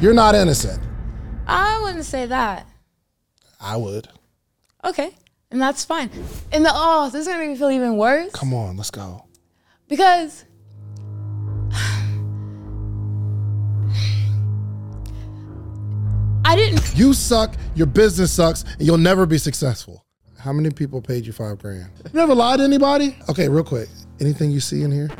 You're not innocent. I wouldn't say that. I would. Okay. And that's fine. And the oh, this is gonna make me feel even worse. Come on, let's go. Because I didn't You suck, your business sucks, and you'll never be successful. How many people paid you five grand? You never lied to anybody? Okay, real quick. Anything you see in here?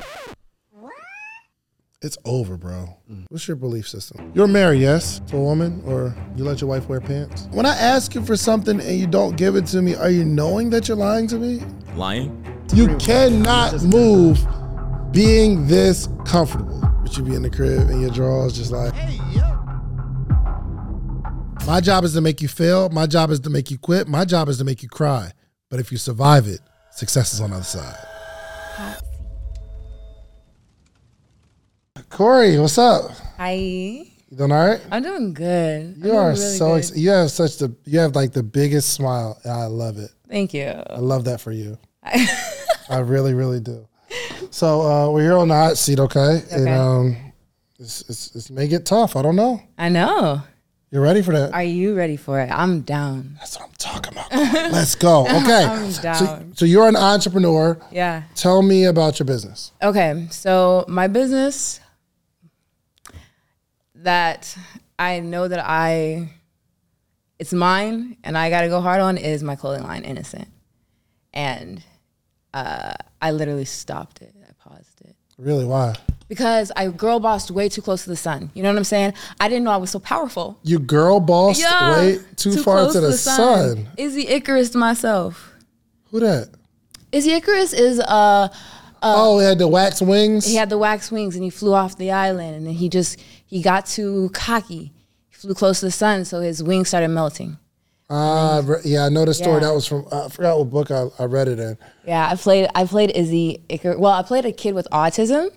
It's over, bro. What's your belief system? You're married, yes, to a woman, or you let your wife wear pants? When I ask you for something and you don't give it to me, are you knowing that you're lying to me? Lying? You cannot move being this comfortable. But you be in the crib and your drawers just like. Hey, yo. My job is to make you fail. My job is to make you quit. My job is to make you cry. But if you survive it, success is on the other side. Kori, what's up? Hi. You doing all right? I'm doing good. You doing are really so good. ex- you have such the you have like the biggest smile. and I love it. Thank you. I love that for you. I really, really do. So uh, we're here on the hot seat, okay? And Okay. um, it's, it's, it's may get tough. I don't know. I know. You ready for that? Are you ready for it? I'm down. That's what I'm talking about. Let's go. Okay. I'm So, so you're an entrepreneur. Yeah. Tell me about your business. Okay, so my business that I know that I it's mine and I got to go hard on is my clothing line Innocent. And uh, I literally stopped it. I paused it. Really? Why? Because I girl bossed way too close to the sun. You know what I'm saying? I didn't know I was so powerful. You girl bossed way too, far close to the, sun. Izzy Icarus to myself. Who that? Izzy Icarus is uh oh, he had the wax wings. he had the wax wings and he flew off the island and then he just he got too cocky he flew close to the sun so his wings started melting Ah, re- yeah, I know the story. Yeah. That was from I forgot what book I, I read it in. yeah i played i played izzy Icar- well i played a kid with autism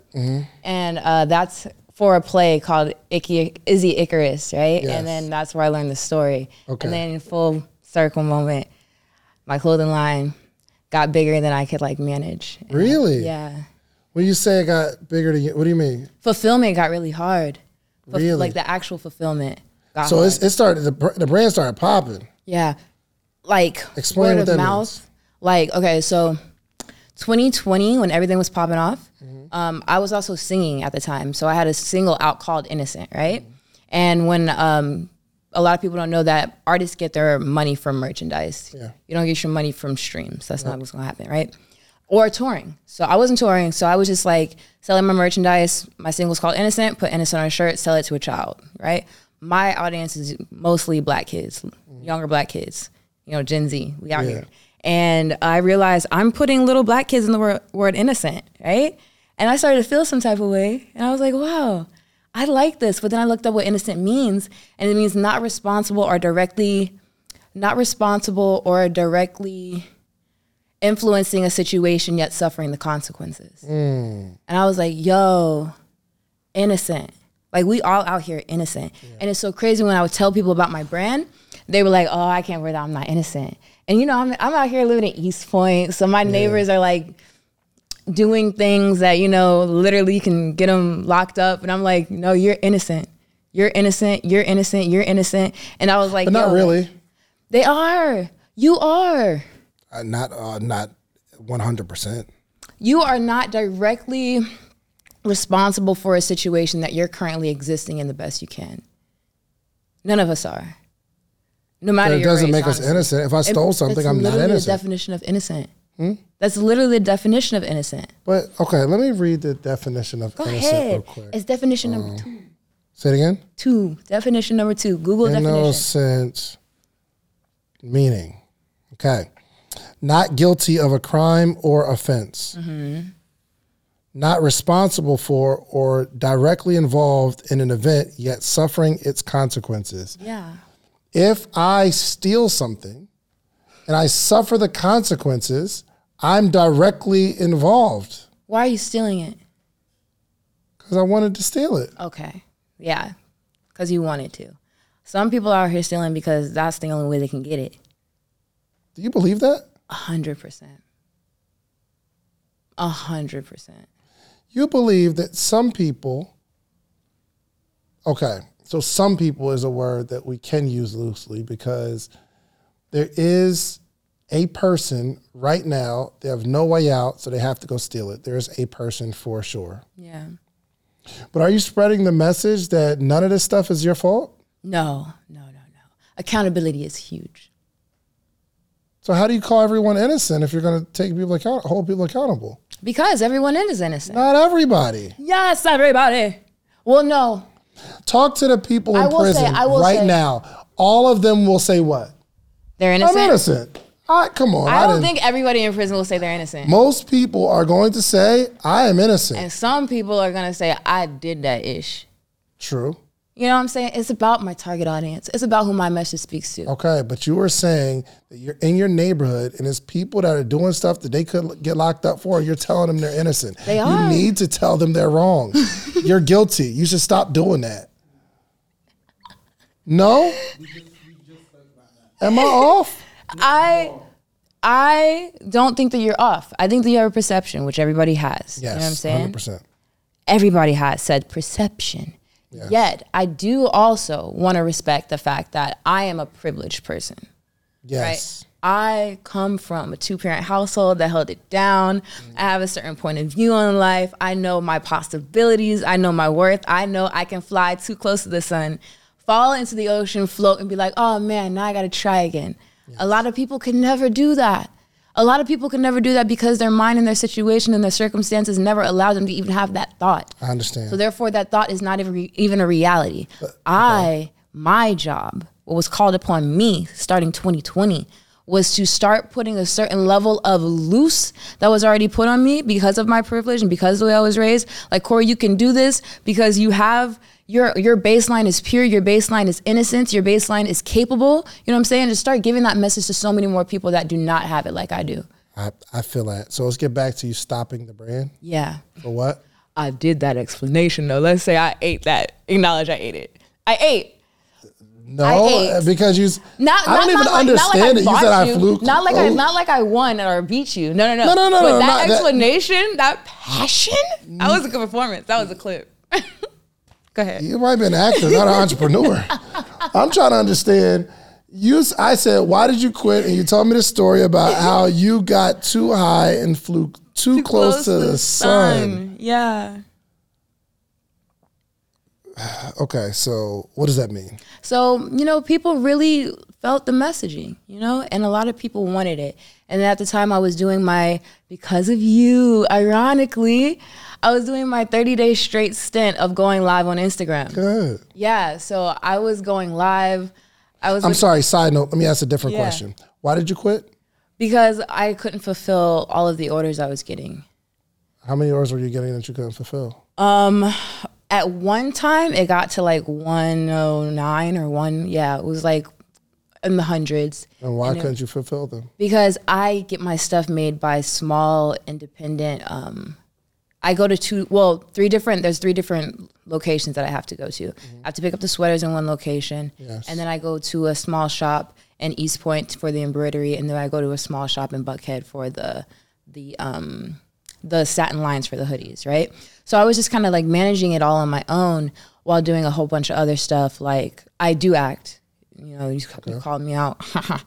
and uh, that's for a play called Icky, izzy icarus right Yes. and then that's where i learned the story Okay. and then in full circle moment my clothing line got bigger than i could like manage And, Really? yeah When you say it got bigger than you, what do you mean? fulfillment got really hard Fulf- Really? like the actual fulfillment got So it started. The, the brand started popping. Yeah. Like Explain word what of that mouth. means. Like, okay, so 2020, when everything was popping off, Mm-hmm. um, I was also singing at the time. So I had a single out called Innocent, right? And when um, a lot of people don't know that artists get their money from merchandise. Yeah. You don't get your money from streams. That's not what's gonna happen, right? Or touring. So I wasn't touring. So I was just like selling my merchandise. My single's called Innocent, put Innocent on a shirt, sell it to a child, right? My audience is mostly black kids, mm. younger black kids, you know, Gen Z. We out Yeah. here. And I realized I'm putting little black kids in the word, word innocent, right? And I started to feel some type of way. And I was like, wow, I like this. But then I looked up what innocent means, and it means not responsible or directly, not responsible or directly influencing a situation yet suffering the consequences. Mm. And I was like, yo, innocent. Like we all out here innocent. And it's so crazy when I would tell people about my brand, they were like, oh, I can't wear that. I'm not innocent. And you know, I'm, I'm out here living in East Point. So my neighbors are like doing things that, you know, literally can get them locked up. And I'm like, no, you're innocent. You're innocent. You're innocent. You're innocent. And I was like, But not really. They are. You are. Uh, not uh, not one hundred percent. you are not directly responsible for a situation that you're currently existing in the best you can. None of us are. No matter But it doesn't race, make us innocent. If I It- stole something, I'm not innocent. The definition of innocent. That's literally the definition of innocent. But okay, let me read the definition of Go innocent ahead. real quick. It's definition number two. Say it again. Two. Definition number two. Google definition. Innocent meaning. Okay. Not guilty of a crime or offense. Mm-hmm. Not responsible for or directly involved in an event, yet suffering its consequences. Yeah. If I steal something and I suffer the consequences, I'm directly involved Why are you stealing it? because I wanted to steal it. Okay. Yeah. Because you wanted to. Some people are here stealing because that's the only way they can get it. Do you believe that? A hundred percent. A hundred percent. You believe that some people okay. So some people is a word that we can use loosely because there is a person right now. They have no way out, so they have to go steal it. There's a person for sure. Yeah. But are you spreading the message that none of this stuff is your fault? No, no, no, no. Accountability is huge. So how do you call everyone innocent if you're going to take people account, hold people accountable? Because everyone is innocent. Not everybody. Yes, not everybody. Well, no. Talk to the people I in say- prison will right say- now. All of them will say what? They're innocent. I'm innocent. innocent. I, come on. I don't didn't- think everybody in prison will say they're innocent. most people are going to say I am innocent. and some people are going to say, I did that ish. True. You know what I'm saying? It's about my target audience. It's about who my message speaks to. Okay, but you were saying that you're in your neighborhood and it's people that are doing stuff that they could get locked up for. You're telling them they're innocent. They are. You need to tell them they're wrong. you're guilty. You should stop doing that. No? Am I off? I I don't think that you're off. I think that you have a perception, which everybody has. Yes. you know what I'm saying? 100%. Everybody has said perception. Yes. Yet, I do also want to respect the fact that I am a privileged person. Yes. I come from a two parent household that held it down. Mm. I have a certain point of view on life. I know my possibilities. I know my worth. I know I can fly too close to the sun, fall into the ocean, float, and be like, oh man, now I got to try again. A lot of people can never do that. A lot of people can never do that because their mind and their situation and their circumstances never allow them to even have that thought. I understand. So therefore, that thought is not even, even a reality. Uh, I, my job, what was called upon me starting 2020 was to start putting a certain level of loose that was already put on me because of my privilege and because of the way I was raised. Like Kori, you can do this because you have your your baseline is pure, your baseline is innocence, your baseline is capable. You know what I'm saying? Just start giving that message to so many more people that do not have it like I do. I, I feel that. So let's get back to you stopping the brand. Yeah. For what? I did that explanation though. Let's say I ate that. Acknowledge I ate it. I ate. No, ate. uh, because you. Not, I don't not, even not like, understand not like it. You said I you. flew. Not like I, oh, not like I won or beat you. No, no, no. No, no, no, But no, that not that- explanation, that, passion, that was a good performance. That was a clip. Go ahead. You might be an actor, not an entrepreneur. I'm trying to understand. You, I said, why did you quit? And you told me the story about how you got too high and flew too, close, to the sun. Yeah. Okay, so what does that mean? So, you know, people really felt the messaging, you know, and a lot of people wanted it. And at the time I was doing my, because of you, ironically, I was doing my 30 day straight stint of going live on Instagram. Good. Yeah. So I was going live. I was I'm with- sorry. Side note. Let me ask a different Yeah. question. Why did you quit? because I couldn't fulfill all of the orders I was getting. How many orders were you getting that you couldn't fulfill? Um, At one time, it got to like 109 or one. Yeah, it was like in the hundreds. And why couldn't you fulfill them? because I get my stuff made by small independent. Um, I go to two, well, three different. There's three different locations that I have to go to. I have to pick up the sweaters in one location, Yes. and then I go to a small shop in East Point for the embroidery, and then I go to a small shop in Buckhead for the the um, the satin lines for the hoodies, right? So I was just kind of like managing it all on my own while doing a whole bunch of other stuff. Like I do act, you know, you, you called me out.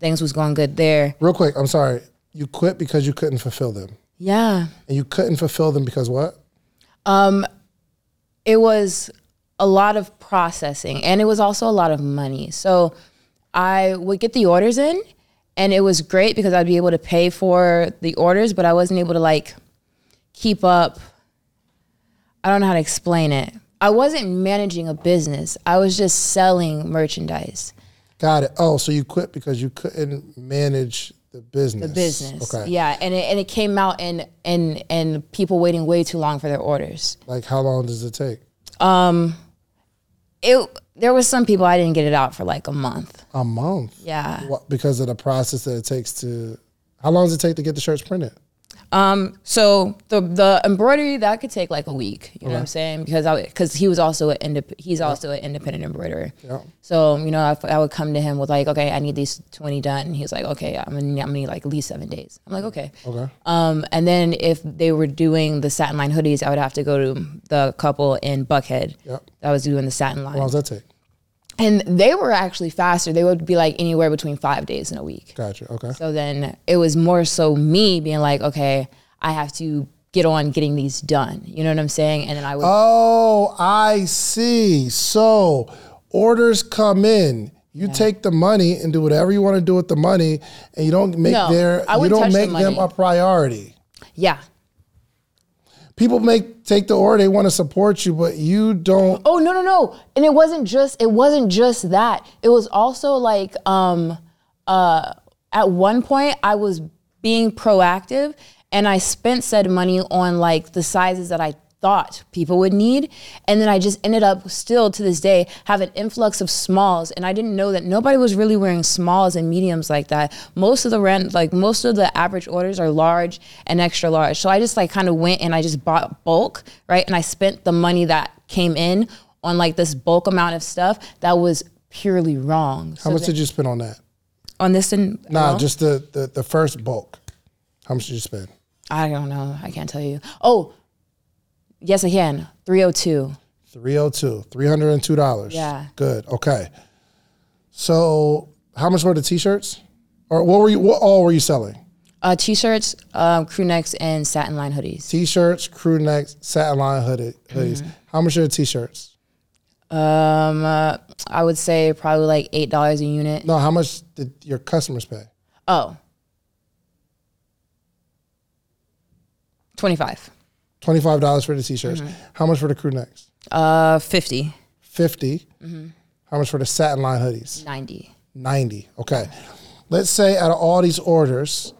Things was going good there. Real quick. I'm sorry. You quit because you couldn't fulfill them, Yeah. and you couldn't fulfill them because what? Um, It was a lot of processing and it was also a lot of money. So I would get the orders in and it was great because I'd be able to pay for the orders, but I wasn't able to like keep up. I don't know how to explain it. I wasn't managing a business. I was just selling merchandise. Got it. Oh, so you quit because you couldn't manage the business. The business. Okay. Yeah. And it, and it came out and, and, and people waiting way too long for their orders. Like how long does it take? Um, It, there was some people I didn't get it out for like a month. A month. Yeah. What, because of the process that it takes to. How long does it take to get the shirts printed? Um, so the the embroidery that could take like a week. You know what I'm saying? Because I because he was also an indep- he's also an independent embroiderer. Yeah. So you know, I, I would come to him with like, okay, I need these twenty done. And he was like, okay, I'm gonna, I'm gonna need like at least seven days. I'm like, okay. Okay. Um, and then if they were doing the satin line hoodies, I would have to go to the couple in Buckhead. Yep. That was doing the satin line, How long does that take? And they were actually faster. They would be like anywhere between five days and a week. Gotcha. Okay. So then it was more so me being like, okay, I have to get on getting these done. You know what I'm saying? And then I would. Oh, I see. So orders come in. You take the money and do whatever you want to do with the money, and you don't make No, their you don't touch the make them a priority. yeah. People make take the order, they want to support you, but you don't. Oh no no no! And it wasn't just it wasn't just that. It was also like um uh at one point I was being proactive and I spent said money on like the sizes that I thought people would need and then I just ended up still to this day have an influx of smalls and I didn't know that nobody was really wearing smalls and mediums like that. Most of the rent like most of the average orders are large and extra large. So I just like kind of went and I just bought bulk, right? And I spent the money that came in on like this bulk amount of stuff that was purely wrong. How So much did you spend on that? on this and Nah, just the, the the first bulk. How much did you spend? I don't know. I can't tell you. Oh, yes, I can. 302. 302 $302. Yeah. Good. Okay. So, how much were the t-shirts? Or what were you what all were you selling? Uh, t-shirts, um, crew necks, and satin line hoodies. T-shirts, crew necks, satin line hooded hoodies. How much are the t-shirts? Um, uh, I would say probably like eight dollars a unit. No, how much did your customers pay? Oh. 25. $25 for the t-shirts. Mm-hmm. How much for the crew necks? Uh, 50. 50. Mm-hmm. How much for the satin line hoodies? 90. 90. Okay. Let's say out of all these orders,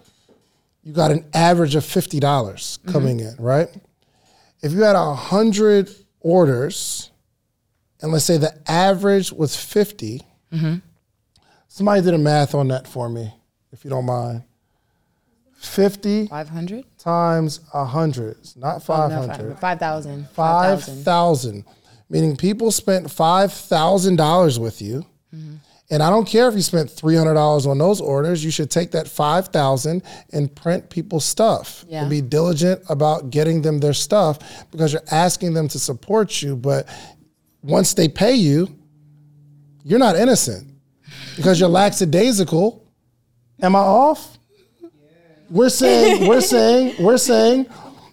you got an average of $50 coming in, right? If you had a 100 orders, and let's say the average was 50, somebody did a math on that for me, if you don't mind. 50 500? times 100, it's not 500. 5,000. 5,000, meaning people spent $5,000 with you. And I don't care if you spent $300 on those orders, you should take that 5,000 and print people's stuff Yeah. and be diligent about getting them their stuff because you're asking them to support you, but once they pay you, you're not innocent because you're lackadaisical. Am I off? We're saying, we're saying, we're saying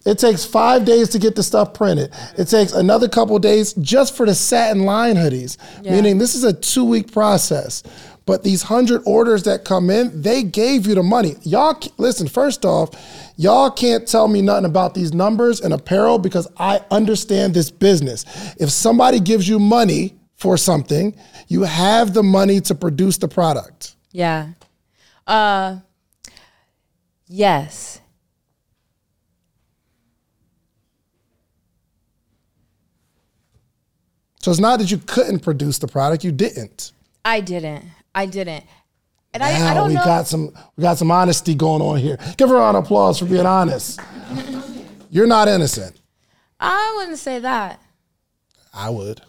it takes five days to get the stuff printed. It takes another couple days just for the satin line hoodies, meaning this is a two week process. But these hundred orders that come in, they gave you the money. Y'all, listen, first off, y'all can't tell me nothing about these numbers and apparel because I understand this business. If somebody gives you money for something, you have the money to produce the product. Yeah. Uh, yes. So it's not that you couldn't produce the product, you didn't. I didn't. I didn't. And Now I, I don't we know. got some we got some honesty going on here. Give her a round of applause for being honest. You're not innocent. I wouldn't say that. I would.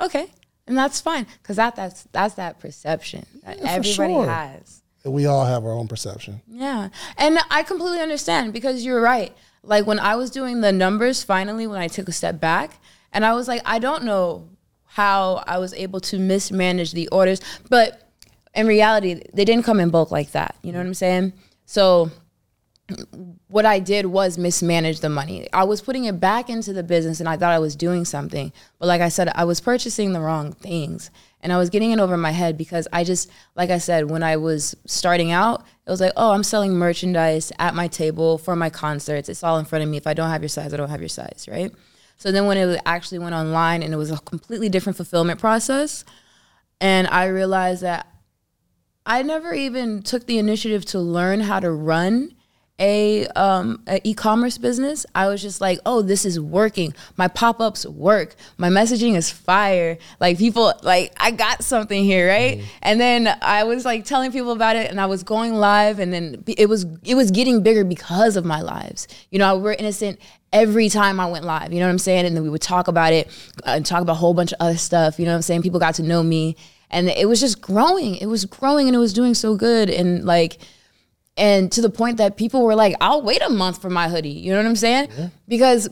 Okay. And that's fine. Because that, that's, that's that perception that for everybody sure. has. We all have our own perception. Yeah. And I completely understand because you're right. Like when I was doing the numbers finally, when I took a step back, and I was like, I don't know how I was able to mismanage the orders. But in reality, they didn't come in bulk like that. You know what I'm saying? So what I did was mismanage the money. I was putting it back into the business and I thought I was doing something. But like I said, I was purchasing the wrong things and I was getting it over my head because I just, like I said, when I was starting out, it was like, oh, I'm selling merchandise at my table for my concerts. It's all in front of me. If I don't have your size, I don't have your size, right? So then when it actually went online and it was a completely different fulfillment process, and I realized that I never even took the initiative to learn how to run a um a e-commerce business, I was just like, "Oh, this is working. My pop-ups work. My messaging is fire. Like people like I got something here, right?" And then I was like telling people about it and I was going live and then it was it was getting bigger because of my lives. You know, we're innocent every time I went live. You know what I'm saying? And then we would talk about it uh, and talk about a whole bunch of other stuff. You know what I'm saying? People got to know me and it was just growing. It was growing and it was doing so good and like and to the point that people were like, "I'll wait a month for my hoodie." You know what I'm saying? Yeah. Because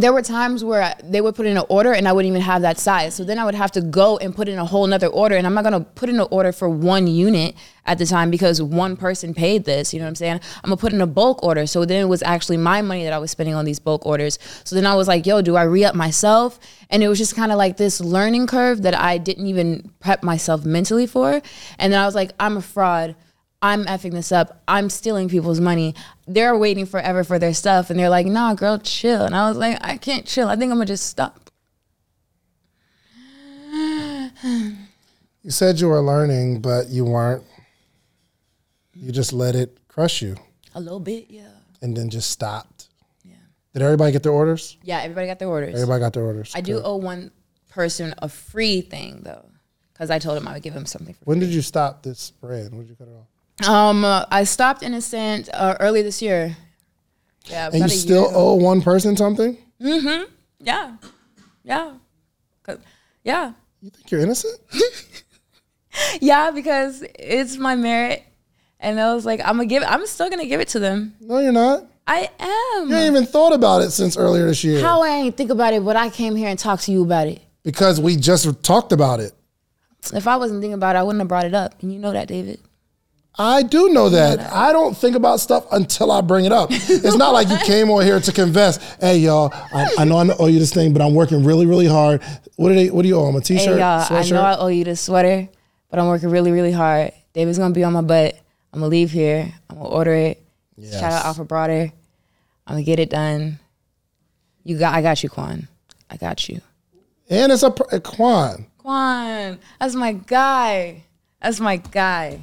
there were times where they would put in an order and I wouldn't even have that size. So then I would have to go and put in a whole nother order. And I'm not gonna put in an order for one unit at the time because one person paid this. You know what I'm saying? I'm gonna put in a bulk order. So then it was actually my money that I was spending on these bulk orders. So then I was like, yo, do I re up myself? And it was just kind of like this learning curve that I didn't even prep myself mentally for. And then I was like, I'm a fraud. I'm effing this up. I'm stealing people's money. They're waiting forever for their stuff. And they're like, nah, girl, chill. And I was like, I can't chill. I think I'm going to just stop. You said you were learning, but you weren't. You just let it crush you A little bit, yeah. and then just stopped. Yeah. Did everybody get their orders? Yeah, everybody got their orders. Everybody got their orders. I do owe one person a free thing, though, because I told him I would give him something for When did you stop this brand? When did you cut it off? Um, uh, I stopped Innocent uh, early this year. Yeah, And you about year still owe one person something? Mhm. Yeah, yeah, 'Cause- yeah, You think you're innocent? yeah. Because it's my merit, and I was like, I'm gonna give. It, I'm still gonna give it to them. No, you're not. I am. You ain't even thought about it since earlier this year. How I ain't think about it, but I came here and talked to you about it. Because we just talked about it. If I wasn't thinking about it, I wouldn't have brought it up. And you know that, David. I do know that. I don't think about stuff until I bring it up. It's not like you came on here to confess. Hey, y'all, I, I know I owe you this thing, but I'm working really, really hard. What do they? What do you owe them? A T-shirt? Hey y'all, I know I owe you this sweater, but I'm working really, really hard. David's gonna be on my butt. I'm gonna leave here. I'm gonna order it. Shout out AlphaBroder. I'm gonna get it done. You got, I got you, Quan. I got you, and it's a, a Quan. Quan. That's my guy. That's my guy.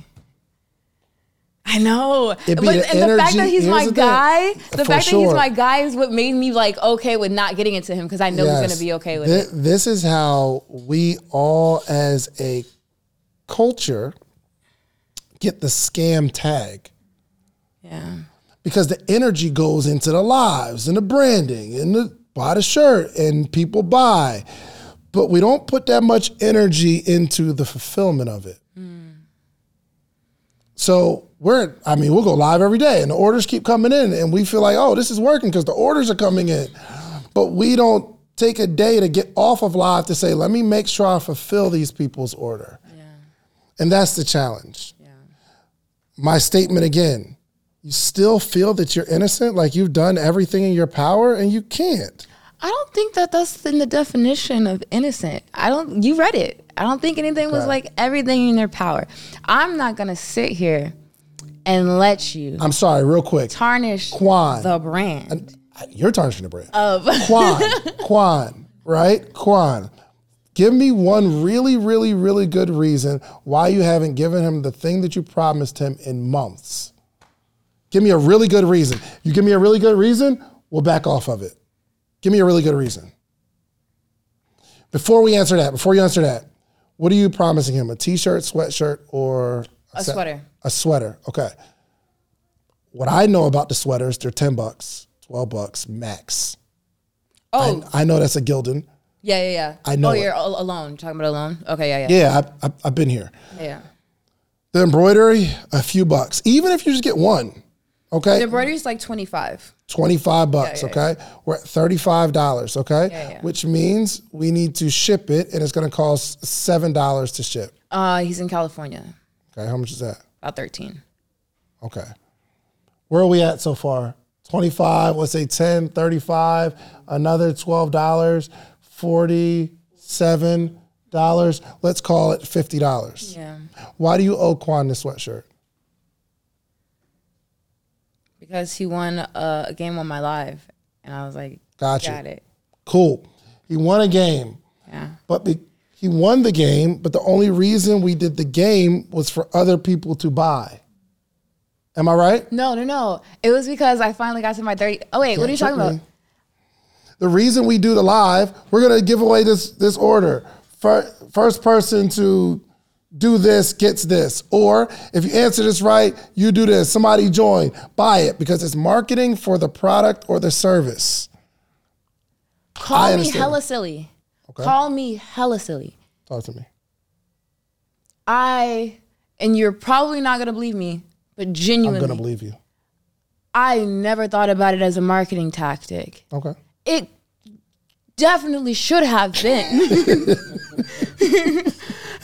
I know, It but the and the fact that he's here's my the thing. guy, the For fact that he's my guy is what made me like okay with not getting into him because I know he's gonna be okay with it. This is how we all, as a culture, get the scam tag. Yeah, because the energy goes into the lives and the branding and the buy the shirt and people buy. But we don't put that much energy into the fulfillment of it. So we're, I mean, we'll go live every day and the orders keep coming in and we feel like, oh, this is working because the orders are coming in. But we don't take a day to get off of live to say, let me make sure I fulfill these people's order. yeah, And that's the challenge yeah. my statement again you still feel that you're innocent like you've done everything in your power and you can't I don't think that that's in the definition of innocent. I don't. You read it. I don't think anything was like everything in their power. I'm not gonna sit here and let you i'm sorry real quick tarnish Quan. the brand uh, you're tarnishing the brand of. Quan, Quan, right? Quan. Give me one really, really, really good reason why you haven't given him the thing that you promised him in months. Give me a really good reason. You give me a really good reason, we'll back off of it. Give me a really good reason. Before we answer that, before you answer that, what are you promising him? A t-shirt, sweatshirt, or A set- sweater. A sweater. Okay. What I know about the sweaters, they're 10 bucks, 12 bucks max. oh, I know that's a Gildan. yeah, yeah, yeah. I know Oh, it. you're al- alone. Talking about alone. Okay, yeah, yeah, Yeah, I, I, I've been here. yeah. The embroidery, a few bucks. Even if you just get one, okay? The embroidery is like 25. 25 bucks, yeah, okay? We're at $35, okay? Yeah, yeah. Which means we need to ship it and it's gonna cost $7 to ship. Uh, he's in California. Okay, how much is that? About 13. Okay. Where are we at so far? 25, let's say 10, 35, another $12, $47. Let's call it $50. Yeah. Why do you owe Quan this sweatshirt? Because he won a, a game on my live, and I was like, Gotcha. got it. Cool. He won a game, Yeah. but be, he won the game, but the only reason we did the game was for other people to buy. Am I right? No, no, no. It was because I finally got to my 30. Oh, wait, what are you talking trick about? The reason we do the live, we're gonna give away this this order. Fir- First person to do this gets this, or if you answer this right, you do this. Somebody join, buy it because it's marketing for the product or the service. Call me hella silly. Okay. Call me hella silly. Talk to me. I, and you're probably not going to believe me, but genuinely. I'm genuinely, gonna believe you. I never thought about it as a marketing tactic. Okay. It definitely should have been.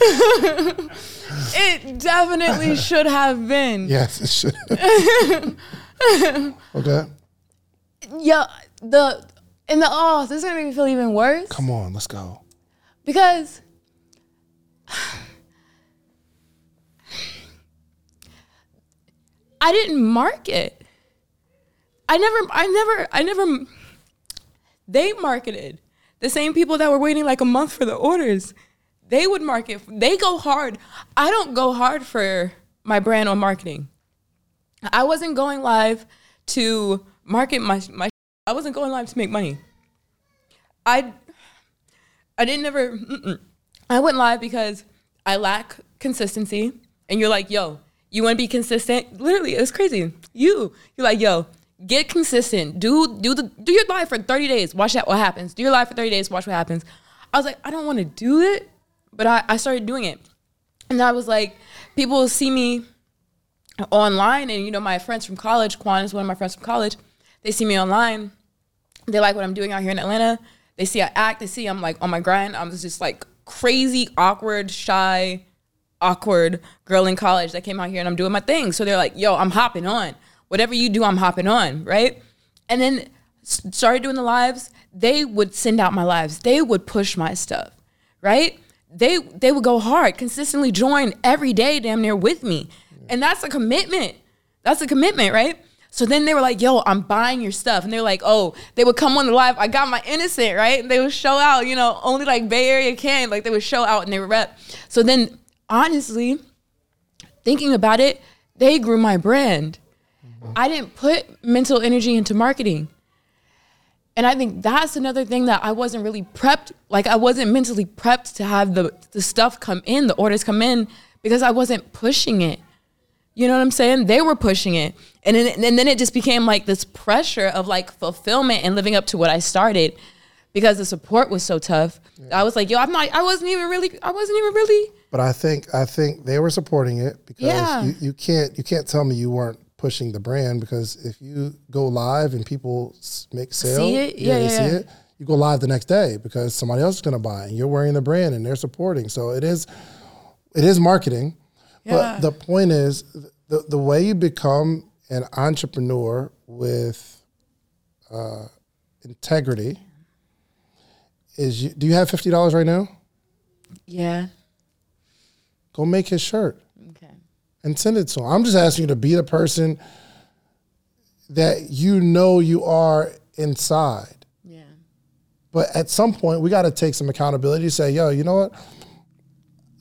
it definitely should have been. Yes, it should. okay. Yeah, the and the oh, this is gonna make me feel even worse Come on, let's go. because I didn't market. I never, I never, I never. They marketed the same people that were waiting like a month for the orders. They would market. They go hard. I don't go hard for my brand on marketing. I wasn't going live to market my my. I wasn't going live to make money. I I didn't ever. I went live because I lack consistency, and you're like, yo, you want to be consistent? Literally, it's crazy. You you're like, yo, get consistent. Do do the do your live for 30 days. Watch that what happens. Do your live for 30 days. Watch what happens. I was like, I don't want to do it, but I, I started doing it, and I was like, people will see me online, and you know, my friends from college, Quan is one of my friends from college. They see me online they like what I'm doing out here in Atlanta. They see I act. They see I'm like on my grind. I was just like crazy, awkward, shy, awkward girl in college that came out here and I'm doing my thing. So they're like, yo, I'm hopping on. Whatever you do, I'm hopping on, right? And then started doing the lives. They would send out my lives. They would push my stuff, right? They they would go hard, consistently join every day, damn near with me, and that's a commitment. That's a commitment, right? So then they were like, yo, I'm buying your stuff. And they're like, oh, they would come on the live. I got my innocent, right? And they would show out, you know, only like Bay Area can. Like they would show out and they would rep. So then honestly, thinking about it, they grew my brand. I didn't put mental energy into marketing. And I think that's another thing that I wasn't really prepped. Like I wasn't mentally prepped to have the, the stuff come in, the orders come in, because I wasn't pushing it. You know what I'm saying? They were pushing it. And then, and then it just became like this pressure of like fulfillment and living up to what I started because the support was so tough. I was like, yo, I'm not, I wasn't even really, I wasn't even really. But I think I think they were supporting it because Yeah. you, you can't you can't tell me you weren't pushing the brand because if you go live and people make sales, it? Yeah, they yeah, see it. You go live the next day because somebody else is going to buy and you're wearing the brand and they're supporting. So it is it is marketing. Yeah. But the point is the the way you become an entrepreneur with uh, integrity is you, do you have fifty dollars right now? Yeah. Go make his shirt. Okay. and send it to. I'm just asking you to be the person that you know you are inside. Yeah. But at some point, we got to take some accountability. Say, yo, you know what?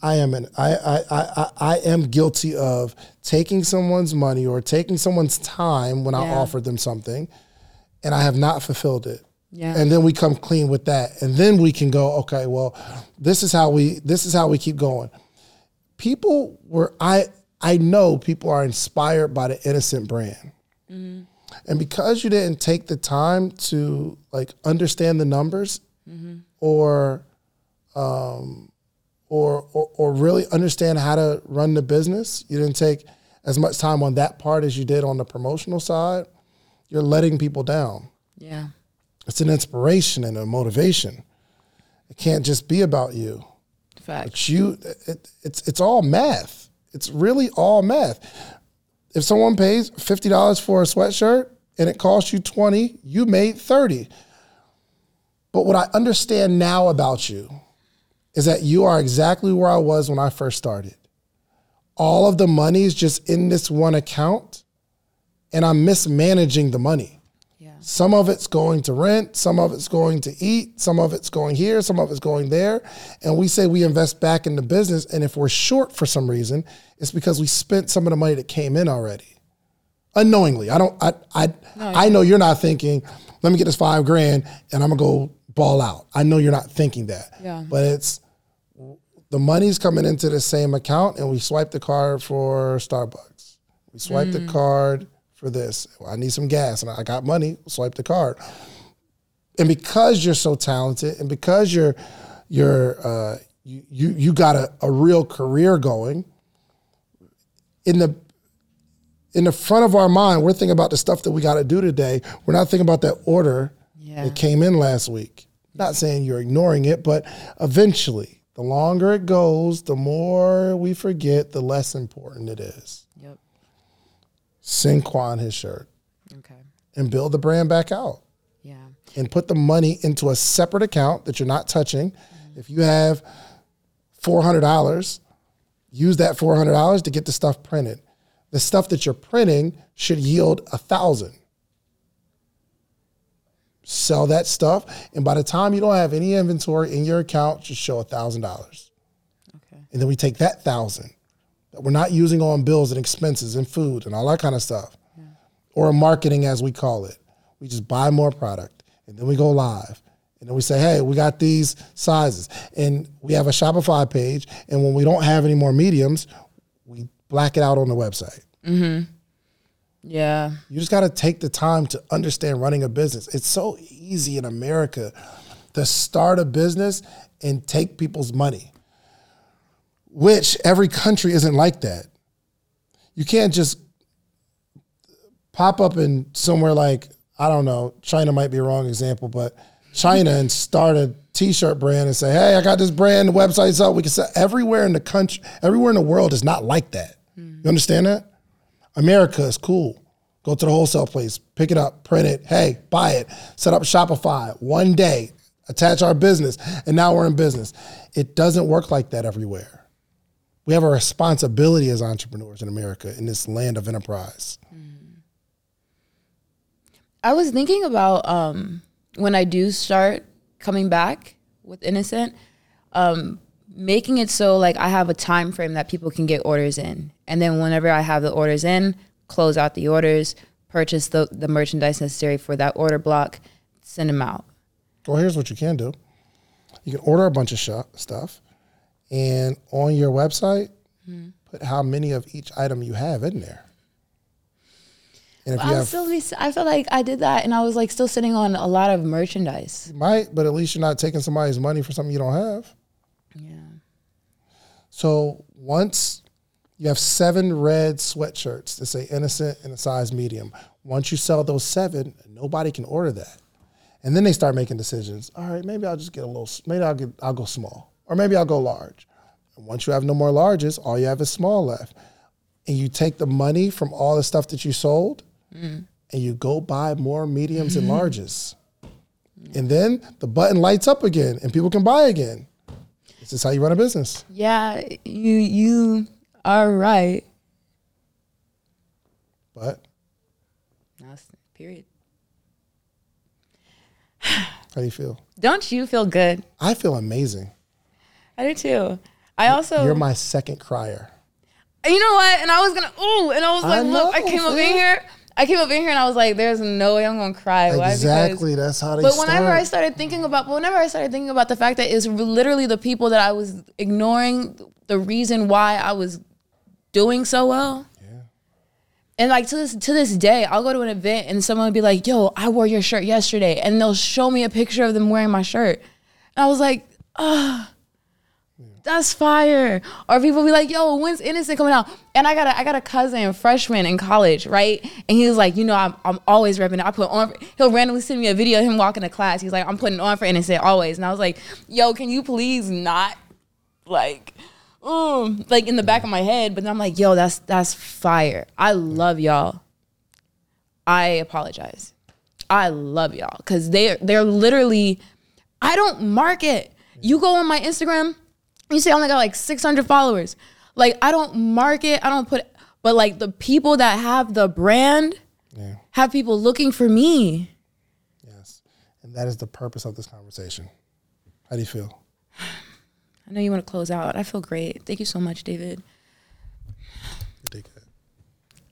I am an I, I I I I am guilty of taking someone's money or taking someone's time when I offered them something, and I have not fulfilled it. Yeah. And then we come clean with that, and then we can go. Okay, well, this is how we this is how we keep going. People were I I know people are inspired by the innocent brand. And because you didn't take the time to like understand the numbers or um or, or or really understand how to run the business, you didn't take as much time on that part as you did on the promotional side, you're letting people down. Yeah. It's an inspiration and a motivation. It can't just be about you. Fact. It's you it, it's it's all math. It's really all math. If someone pays fifty dollars for a sweatshirt and it costs you twenty, you made thirty. But what I understand now about you is that you are exactly where I was when I first started. All of the money is just in this one account, and I'm mismanaging the money. Some of it's going to rent, some of it's going to eat, some of it's going here, some of it's going there. And we say we invest back in the business. And if we're short for some reason, it's because we spent some of the money that came in already. unknowingly. I don't. I I I know you're not thinking. Let me get this five grand and I'm gonna go ball out. I know you're not thinking that. Yeah. But it's the money's coming into the same account, and we swipe the card for Starbucks. We swipe the mm. card for this. I need some gas, and I got money. Swipe the card. And because you're so talented, and because you're you're uh, you you you got a, a real career going. In the in the front of our mind, we're thinking about the stuff that we got to do today. We're not thinking about that order Yeah. that came in last week. Not saying you're ignoring it, but eventually, the longer it goes, the more we forget, the less important it is. Yep. Send Quan his shirt Okay. and build the brand back out Yeah. and put the money into a separate account that you're not touching. Mm-hmm. If you have $400, use that $400 to get the stuff printed. The stuff that you're printing should yield a thousand. Sell that stuff, and by the time you don't have any inventory in your account, just show a thousand dollars. Okay. And then we take that thousand that we're not using on bills and expenses and food and all that kind of stuff, or marketing as we call it. We just buy more product and then we go live. And then we say, hey, we got these sizes. And we have a Shopify page. And when we don't have any more mediums, we black it out on the website. Mm-hmm. Yeah. You just got to take the time to understand running a business. It's so easy in America to start a business and take people's money, which every country isn't like that. You can't just pop up in somewhere like, I don't know, China might be a wrong example, but China and start a t-shirt brand and say, hey, I got this brand, the website's up. We can sell everywhere in the country, everywhere in the world is not like that. Hmm. You understand that? America is cool. Go to the wholesale place, pick it up, print it. Hey, buy it. Set up Shopify one day, attach our business, and now we're in business. It doesn't work like that everywhere. We have a responsibility as entrepreneurs in America in this land of enterprise. I was thinking about um, when I do start coming back with Innocent, um, making it so like I have a time frame that people can get orders in, and then whenever I have the orders in, close out the orders, purchase the the merchandise necessary for that order block, send them out. Well, here's what you can do you can order a bunch of sh- stuff, and on your website, hmm. put how many of each item you have in there. And if you I have still be, I feel like I did that, and I was like still sitting on a lot of merchandise. might, but at least you're not taking somebody's money for something you don't have. Yeah. So once you have seven red sweatshirts that say innocent in a size medium, once you sell those seven, nobody can order that. And then they start making decisions. All right, maybe I'll just get a little, maybe I'll get, I'll go small, or maybe I'll go large. And once you have no more larges, all you have is small left. And you take the money from all the stuff that you sold, mm. and you go buy more mediums and larges. And then the button lights up again, and people can buy again. This is how you run a business. Yeah, you you are right. But That's period. how do you feel? Don't you feel good? I feel amazing. I do too. I also You're my second crier. You know what? And I was gonna ooh, and I was I like, look, I came up in here. I came up in here and I was like, there's no way I'm gonna cry. Why? Because- Exactly. That's how they but start. whenever I started thinking about, but whenever I started thinking about the fact that it's literally the people that I was ignoring, the reason why I was doing so well. Yeah. And like to this to this day, I'll go to an event and someone will be like, "Yo, I wore your shirt yesterday," and they'll show me a picture of them wearing my shirt, and I was like, "Ah, that's fire." Or people be like, "Yo, when's Innocent coming out?" And I got a I got a cousin, freshman in college, right? And he was like, "You know, I'm I'm always repping. it. I put on. He'll randomly send me a video of him walking to class. He's like, "I'm putting on for Innocent always," and I was like, "Yo, can you please not like?" um, like in the back of my head, but then I'm like, yo, that's that's fire. I love y'all. I apologize. I love y'all because they they're literally. I don't market. You go on my Instagram, you say oh I only got like 600 followers. Like I don't market. I don't put. But like the people that have the brand Yeah. have people looking for me. Yes. And that is the purpose of this conversation. How do you feel? I know you want to close out. I feel great. Thank you so much, David. You did good.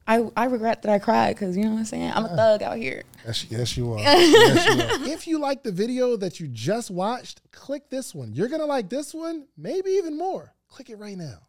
I, I regret that I cried because you know what I'm saying. I'm a thug out here. Yes, yes, you are. Yes, you are. if you like the video that you just watched, click this one. You're gonna like this one, maybe even more. Click it right now.